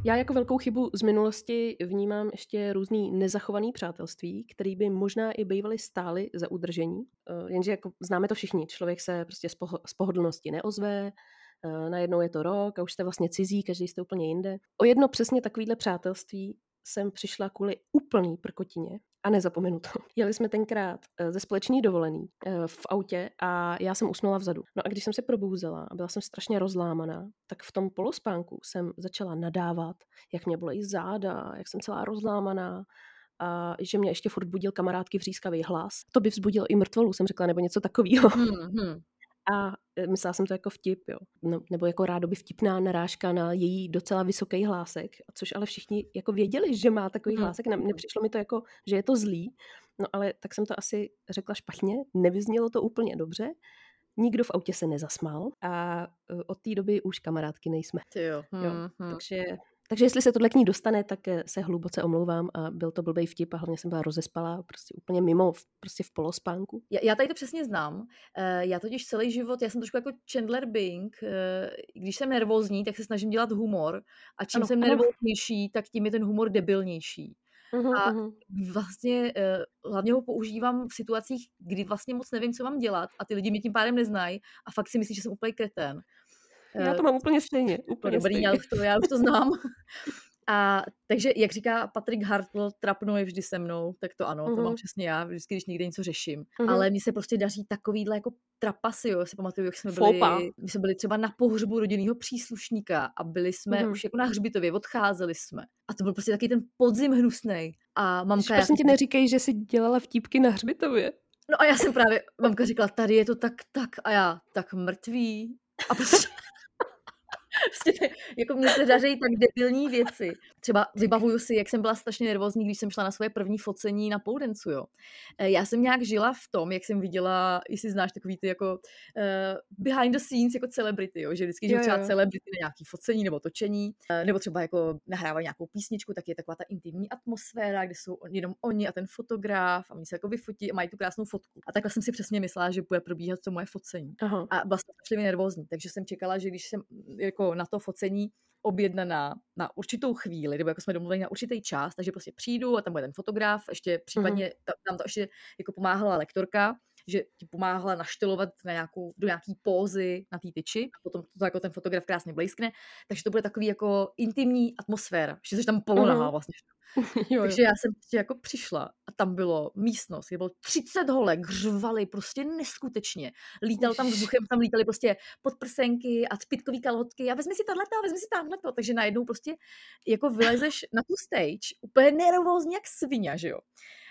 Já jako velkou chybu z minulosti vnímám ještě různý nezachovaný přátelství, který by možná i bývaly stály za udržení. Eh, Jenže jako známe to všichni, člověk se prostě z, poho- z pohodlnosti neozve, eh, najednou je to rok a už jste vlastně cizí, každý jste úplně jinde. O jedno přesně takovýhle přátelství jsem přišla kvůli úplný prkotině a nezapomenu to. *laughs* Jeli jsme tenkrát eh, ze společný dovolený eh, v autě a já jsem usnula vzadu. No a když jsem se probouzela a byla jsem strašně rozlámaná, tak v tom polospánku jsem začala nadávat, jak mě bolejí záda, jak jsem celá rozlámaná a že mě ještě furt budil kamarádky vřískavý hlas. To by vzbudilo i mrtvolu, jsem řekla, nebo něco takového. Hmm, hmm. A e, myslela jsem to jako vtip, jo. No, nebo jako rádoby vtipná narážka na její docela vysoký hlásek, což ale všichni jako věděli, že má takový Mhm. hlásek. Ne, nepřišlo mi to jako, že je to zlý, no ale tak jsem to asi řekla špatně, nevyznělo to úplně dobře. Nikdo v autě se nezasmál a e, od té doby už kamarádky nejsme. Ty jo. Jo, Hmm, hmm. Takže, takže jestli se tohle k ní dostane, tak eh, se hluboce omlouvám a byl to blbej vtip a hlavně jsem byla rozespalá, prostě úplně mimo, prostě v polospánku. Já, já tady to přesně znám. Eh, Já totiž celý život, já jsem trošku jako Chandler Bing. eh, Když jsem nervózní, tak se snažím dělat humor. A čím Ano, jsem nervóznější, tak tím je ten humor debilnější. Mhm, A vlastně hlavně ho používám v situacích, kdy vlastně moc nevím, co mám dělat a ty lidi mě tím pádem neznají a fakt si myslí, že jsem úplně kretén. Já Eh, to mám úplně stejně. *laughs* Úplně dobrý, stejně. já už, to, já už to znám. *laughs* A takže, jak říká Patrik Hartl, trapno je vždy se mnou, tak to ano, to mám Mhm. přesně já, vždycky, když někde něco řeším. Mhm. Ale mně se prostě daří takovýhle jako trapasy, jo, si pamatuju, jak jsme Faux pas. byli, my jsme byli třeba na pohřbu rodinného příslušníka a byli jsme Mhm. už jako na hřbitově, odcházeli jsme. A to byl prostě taky ten podzim hnusnej. A mamka, já prosím tě neříkej, že jsi dělala vtípky na hřbitově. No a já jsem právě, mamka říkala, tady je to tak, tak a já, tak mrtvý. A prostě, *laughs* prostě jako mně se daří tak debilní věci. Třeba vybavuju si, jak jsem byla strašně nervózní, když jsem šla na svoje první focení na Poudencu, jo. Eh, Já jsem nějak žila v tom, jak jsem viděla, jestli znáš takový ty jako uh, behind the scenes jako celebrity, jo, že vždycky, že třeba celebrity na nějaký focení nebo točení, eh, nebo třeba jako nahrávají nějakou písničku, tak je taková ta intimní atmosféra, kde jsou jenom oni a ten fotograf a oni se jako vyfotí a mají tu krásnou fotku. A takhle jsem si přesně myslela, že bude probíhat to moje focení. Aha. A jsem strašlivě nervózní, takže jsem čekala, že když jsem mm, jako na to focení objednaná na určitou chvíli, nebo jako jsme domluveni na určitý čas, takže prostě přijdu a tam bude ten fotograf, ještě případně ta- tam to ještě jako pomáhala lektorka, že ti pomáhala naštelovat na nějakou, do nějaký pózy na té tyči a potom to jako ten fotograf krásně blízkne, takže to bude takový jako intimní atmosféra, že jsi tam polonahá Mhm. vlastně. *laughs* Jo, jo. Takže já jsem prostě jako přišla a tam bylo místnost, kde bylo 30 holek, řvali prostě neskutečně. Lítal tam vzduchem, tam lítaly prostě podprsenky a spitkový kalhotky a vezmi si tohleto, vezmi si tamhleto. Takže najednou prostě jako vylezeš na tu stage úplně nervózní jak svině, že jo.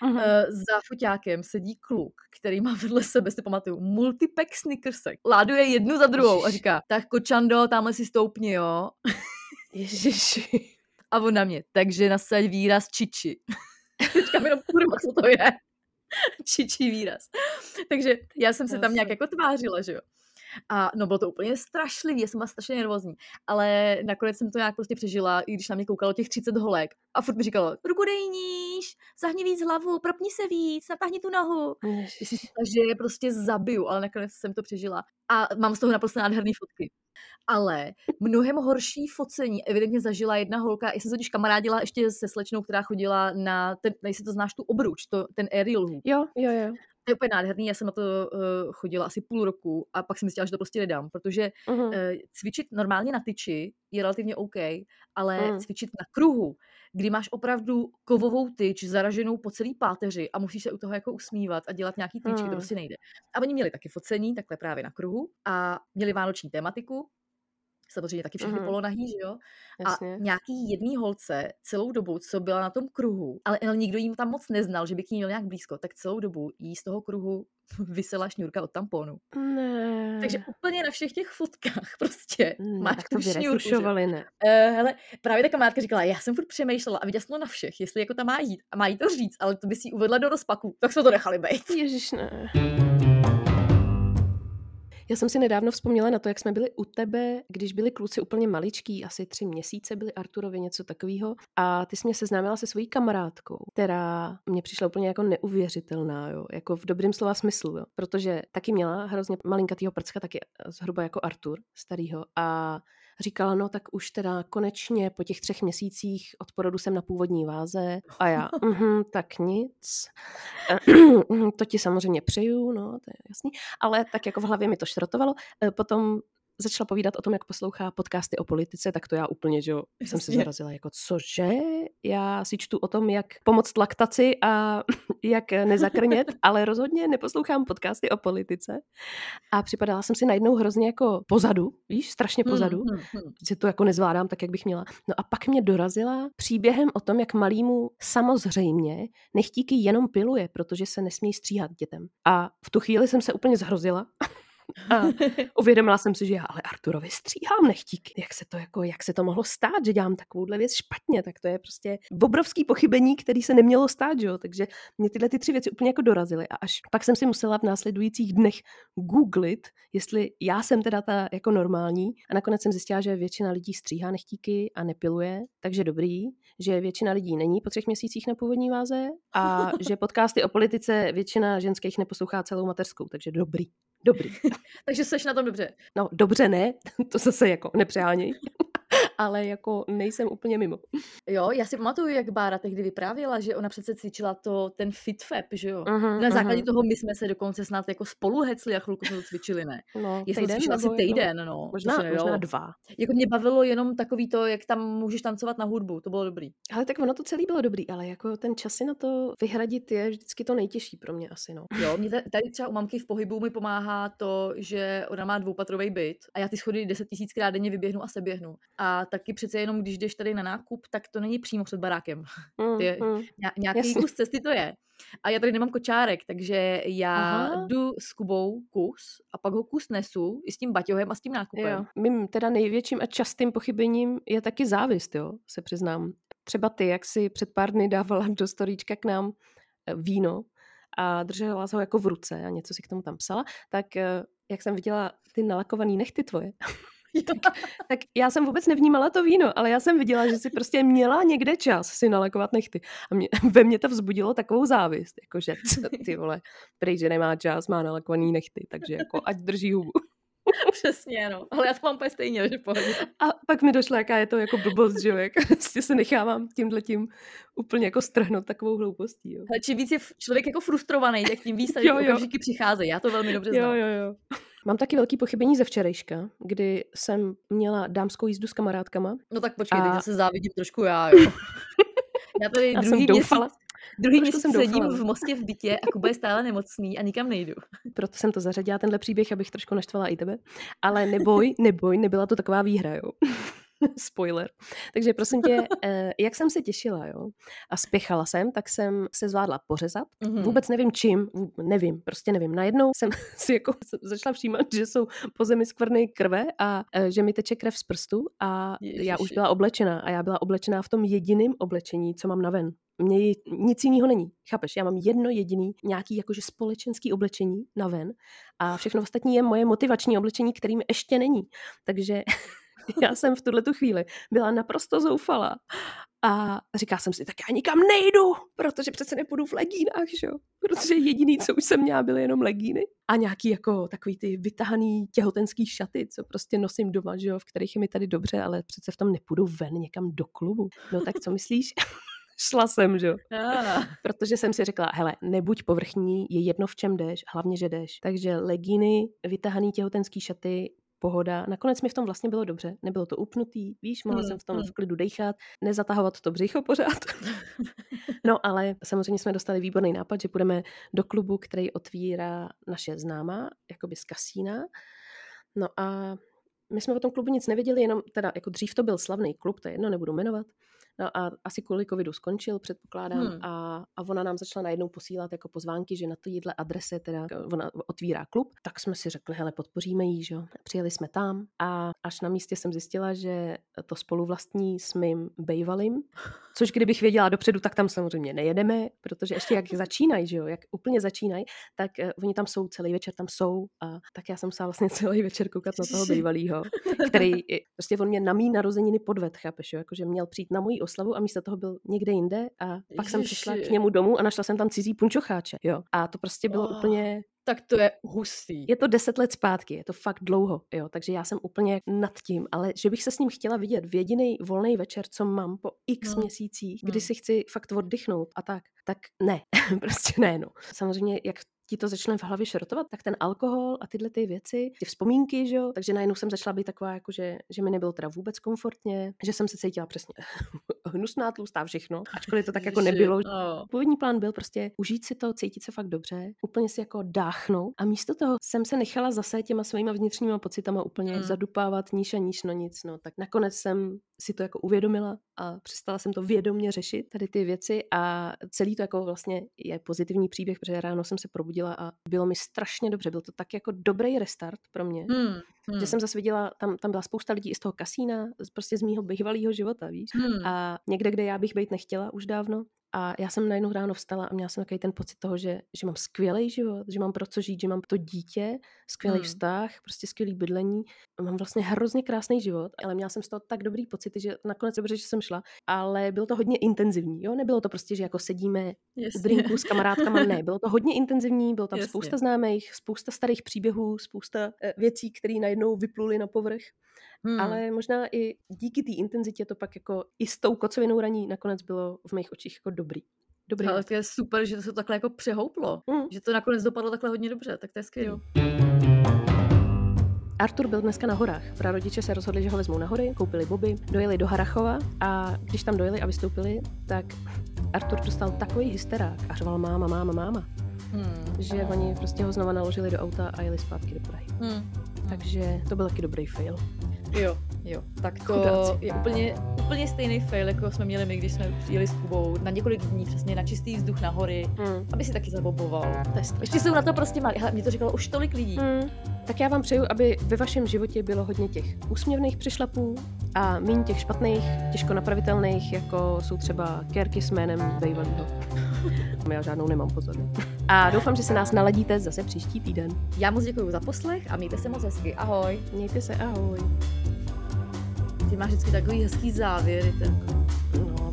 Mhm. Eh, za foťákem sedí kluk, který má vedle sebe, si pamatuju, multipack snickersek. Láduje jednu za druhou a říká, tak kočando, tamhle si stoupni, jo. *laughs* Ježiši. A on na mě, takže nasaď výraz čiči. *laughs* Říkám jenom, kurva, co to je? Čičí výraz. Takže já jsem se tam nějak jako tvářila, že jo. A no bylo to úplně strašlivý, já jsem byla strašně nervózní, ale nakonec jsem to nějak prostě přežila, i když na mě koukalo těch 30 holek. A furt mi říkalo, ruku dej níž, zahni víc hlavu, propni se víc, natáhni tu nohu. Takže je prostě zabiju, ale nakonec jsem to přežila. A mám z toho naprosto nádherné fotky. Ale mnohem horší focení evidentně zažila jedna holka. Já jsem se totiž kamarádila ještě se slečnou, která chodila na, ten, jestli to znáš, tu obruč, to, ten aerial hoop. Jo, jo, jo. To je úplně nádherný, já jsem na to uh, chodila asi půl roku a pak jsem myslela, že to prostě nedám, protože Mhm. uh, cvičit normálně na tyči je relativně OK, ale Mm. cvičit na kruhu, kdy máš opravdu kovovou tyč zaraženou po celý páteři a musíš se u toho jako usmívat a dělat nějaký tyči, to Mm. prostě nejde. A oni měli taky focení, takhle právě na kruhu a měli vánoční tématiku, samozřejmě taky všechny Mhm. polonahý, že jo? A Jasně. nějaký jedný holce celou dobu, co byla na tom kruhu, ale, ale nikdo jim tam moc neznal, že by k ní měl nějak blízko, tak celou dobu jí z toho kruhu *laughs* vysela šňůrka od tamponu. Ne. Takže úplně na všech těch fotkách *laughs* prostě ne, máš tak tu to šňůrku. že? vyretušovali, ne. Uh, hele, právě ta kamarádka říkala, já jsem furt přemýšlela a viděla na všech, jestli jako tam má jít a má jí to říct, ale to by si uvedla do rozpaku, tak jsme to nechali být. Ježiš, ne. Já jsem si nedávno vzpomněla na to, jak jsme byli u tebe, když byli kluci úplně maličký, asi tři měsíce byli Arturovi něco takového. A ty jsi mě seznámila se svojí kamarádkou, která mě přišla úplně jako neuvěřitelná, jo? jako v dobrém slova smyslu, jo? protože taky měla hrozně malinkatýho prcka, taky zhruba jako Artur, starýho. A říkala, no tak už teda konečně po těch třech měsících od porodu jsem na původní váze a já, *laughs* mhm, tak nic. *clears throat* to ti samozřejmě přeju, no, to je jasný. Ale tak jako v hlavě mi to šrotovalo. E, Potom začala povídat o tom, jak poslouchá podcasty o politice, tak to já úplně, že jo, jsem se Jasně. zarazila, jako cože? Já si čtu o tom, jak pomoct laktaci a *laughs* jak nezakrnět, *laughs* ale rozhodně neposlouchám podcasty o politice. A připadala jsem si najednou hrozně jako pozadu, víš, strašně pozadu Hmm, hmm, hmm. že to jako nezvládám tak, jak bych měla. No a pak mě dorazila příběhem o tom, jak malýmu samozřejmě nechtíky jenom piluje, protože se nesmí stříhat dětem. A v tu chvíli jsem se úplně zhrozila. A *laughs* uvědomila jsem si, že já ale Arturovi stříhám nechtíky. Jak se to jako, jak se to mohlo stát, že dělám takovouhle věc špatně, tak to je prostě obrovský pochybení, který se nemělo stát, že jo? Takže mě tyhle ty tři věci úplně jako dorazily a až pak jsem si musela v následujících dnech googlit, jestli já jsem teda ta jako normální a nakonec jsem zjistila, že většina lidí stříhá nechtíky a nepiluje, takže dobrý, že většina lidí není po třech měsících na původní váze a *laughs* že podcasty o politice většina ženských neposlouchá celou mateřskou, takže dobrý. Dobrý. *laughs* Takže seš na tom dobře. No dobře ne, *laughs* to zase jako nepřeháněj, *laughs* ale jako nejsem úplně mimo. Jo, já si pamatuju, jak Bára tehdy vyprávěla, že ona přece cvičila to, ten FitFab, že jo? Uh-huh, Na základě toho my jsme se dokonce snad jako spolu hecli a chvilku jsme to cvičili, ne? No, Já jsem týden cvičila asi týden, no. Možná, Myslím, možná dva. Jako mě bavilo jenom takový to, jak tam můžeš tancovat na hudbu, to bylo dobrý. Ale tak ono to celý bylo dobrý, ale jako ten čas si na to vyhradit je vždycky to nejtěžší pro mě asi, no. Jo, mě ta- tady třeba u mamky v pohybu mi pomáhá to, že ona má dvoupatrový byt a já ty schody 10 tisíckrát denně vyběhnu a se běhnu. A taky přece jenom, když jdeš tady na nákup, tak to není přímo před barákem. Mm, Ty, mm. Ně- nějaký Jasně. kus cesty to je. A já tady nemám kočárek, takže já Aha. jdu s Kubou kus a pak ho kus nesu i s tím baťohem a s tím nákupem. Jo. Mým teda největším a častým pochybením je taky závist, jo, se přiznám. Třeba ty, jak si před pár dny dávala do storíčka k nám eh, víno a držela ho jako v ruce a něco si k tomu tam psala, tak eh, jak jsem viděla ty nalakované nechty tvoje, *laughs* tak, tak já jsem vůbec nevnímala to víno, ale já jsem viděla, že si prostě měla někde čas si nalakovat nechty. A mě, *laughs* ve mně to vzbudilo takovou závist, jakože ty vole, prý, že nemá čas, má nalakovaný nechty, takže jako ať drží hubu. *laughs* Přesně, no. Ale já to mám úplně stejně, že pohodě. A pak mi došlo, jaká je to jako blbost, že jo, jak prostě se nechávám tímhle tím úplně jako strhnout takovou hloupostí, jo. Ale čím víc je člověk jako frustrovaný, tak tím víc tady Jo, jo. přicházejí. Já to velmi dobře Jo, znám. jo, jo. Mám taky velký pochybení ze včerejška, kdy jsem měla dámskou jízdu s kamarádkama. No tak počkej, A- teď zase závidím trošku já, jo. *laughs* Já tady Já jsem druhý doufala, měsíc, druhý měsíc jsem sedím doufala. v Mostě v bytě a Kuba je stále nemocný a nikam nejdu. *laughs* proto jsem to zařadila, tenhle příběh, abych trošku naštvala i tebe. Ale neboj, neboj, nebyla to taková výhra, jo. *laughs* Spoiler. Takže prosím tě, *laughs* eh, jak jsem se těšila, jo, a spěchala jsem, tak jsem se zvládla pořezat. Mhm. Vůbec nevím čím, nevím, prostě nevím. Najednou jsem *laughs* si jako začala všímat, že jsou po zemi skvrny krve a eh, že mi teče krev z prstu a já už Ježiši. byla oblečená a já byla oblečená v tom jediném oblečení, co mám na ven. Mně nic jiného není. Chápeš? Já mám jedno jediný nějaký jakože společenský oblečení na ven a všechno ostatní je moje motivační oblečení, kterým ještě není. Takže já jsem v tuhle tu chvíli byla naprosto zoufalá. A říká jsem si, tak já nikam nejdu, protože přece nepůjdu v legínách, že jo? Protože jediný, co už jsem měla, byly jenom legíny. A nějaký jako takový ty vytahaný těhotenský šaty, co prostě nosím doma, že jo, v kterých je mi tady dobře, ale přece v tom nepůjdu ven někam do klubu. No tak co myslíš? *laughs* Šla jsem, že jo. Ah. Protože jsem si řekla, hele, nebuď povrchní, je jedno v čem jdeš, hlavně, že jdeš. Takže legíny, vytahaný těhotenský šaty, pohoda. Nakonec mi v tom vlastně bylo dobře. Nebylo to upnutý, víš, mohla Hmm, jsem v tom hmm. v klidu dechat, nezatahovat to břicho pořád. no ale samozřejmě jsme dostali výborný nápad, že půjdeme do klubu, který otvírá naše známá, jakoby z kasína. No a my jsme o tom klubu nic nevěděli, jenom teda jako dřív to byl slavný klub, to je jedno, nebudu jmenovat. No a asi kvůli covidu skončil, předpokládám, Hmm. a, a ona nám začala najednou posílat jako pozvánky, že na to jídle adrese teda ona otvírá klub, tak jsme si řekli, hele, podpoříme jí, že jo. Přijeli jsme tam a až na místě jsem zjistila, že to spolu vlastní s mým bejvalým, což kdybych věděla dopředu, tak tam samozřejmě nejedeme, protože ještě jak začínají, že jo, jak úplně začínají, tak eh, oni tam jsou celý večer, tam jsou a tak já jsem se vlastně celý večer koukat na toho bejvalýho, který i- prostě on mě na mý narozeniny podved, chápeš, jo? jakože měl přijít na moji oslavu a místo toho byl někde jinde a pak jsem přišla k Ježiši. němu domů a našla jsem tam cizí punčocháče, jo. A to prostě bylo Oh. úplně, Tak to je hustý. je to deset let zpátky, je to fakt dlouho, jo, takže já jsem úplně nad tím, ale že bych se s ním chtěla vidět v jediný volný večer, co mám po x Hmm. měsících, kdy Hmm. si chci fakt oddychnout a tak, tak ne, *laughs* prostě ne, no. Samozřejmě, jak ti to začne v hlavě šrotovat, tak ten alkohol a tyhle ty věci, ty vzpomínky, že jo, takže najednou jsem začala být taková, jako že, že mi nebylo teda vůbec komfortně, že jsem se cítila přesně *laughs* hnusná, tlustá, všechno, ačkoliv to tak jako nebylo, no. Původní plán byl prostě užít si to, cítit se fakt dobře, úplně si jako dáchnout a místo toho jsem se nechala zase těma svýma vnitřníma pocitama úplně Hmm. zadupávat níž a níž na nic, no tak nakonec jsem si to jako uvědomila a přestala jsem to vědomně řešit, tady ty věci a celý to jako vlastně je pozitivní příběh, protože ráno jsem se probudila a bylo mi strašně dobře, byl to tak jako dobrý restart pro mě. Hmm. Že Hmm. jsem zase viděla, tam, tam byla spousta lidí i z toho kasína, prostě z mýho bývalého života, víš. Hmm. A někde, kde já bych být nechtěla už dávno. A já jsem najednou ráno vstala a měla jsem takový ten pocit toho, že, že mám skvělý život, že mám pro co žít, že mám to dítě, skvělý Hmm. vztah, prostě skvělý bydlení. Mám vlastně hrozně krásný život, ale měla jsem z toho tak dobrý pocity, že nakonec dobře, že jsem šla, ale bylo to hodně intenzivní. Jo? Nebylo to prostě, že jako sedíme Jasně. drinku s kamarádkama, ne. *laughs* Bylo to hodně intenzivní, bylo tam Jasně. spousta známých, spousta starých příběhů, spousta eh, věcí, které najednou vypluly na povrch. Hmm. Ale možná i díky té intenzitě to pak jako i s tou kocovinou raní nakonec bylo v mých očích jako dobrý. Dobrý. Ale to je super, že to se takhle jako přehouplo. Mm. Že to nakonec dopadlo takhle hodně dobře, tak to je skvělé. Artur byl dneska na horách. Prarodiče se rozhodli, že ho vezmou na hory, koupili boby, dojeli do Harachova a když tam dojeli a vystoupili, tak Artur dostal takový hysterák a řval máma, máma, máma, Hmm. že oni prostě ho znova naložili do auta a jeli zpátky do Prahy. Hmm. Takže to byl taky dobrý fail. Jo, jo. Tak to Chudáci. je úplně, úplně stejný fail, jako jsme měli my, když jsme přijeli s Kubou na několik dní přesně na čistý vzduch na hory, Mm. aby si taky zaboboval. Strašný. Ještě jsou na to prostě malí. Hele, mě to říkalo už tolik lidí. Mm. Tak já vám přeju, aby ve vašem životě bylo hodně těch úsměvných přišlapů a méně těch špatných, těžko napravitelných, jako jsou třeba kérky s jménem Bejvalího. Já žádnou nemám pozor. A doufám, že se nás naladíte zase příští týden. Já moc děkuji za poslech a mějte se moc hezky. Ahoj. Mějte se, ahoj. Ty máš vždycky takový hezký závěry. Ten. No,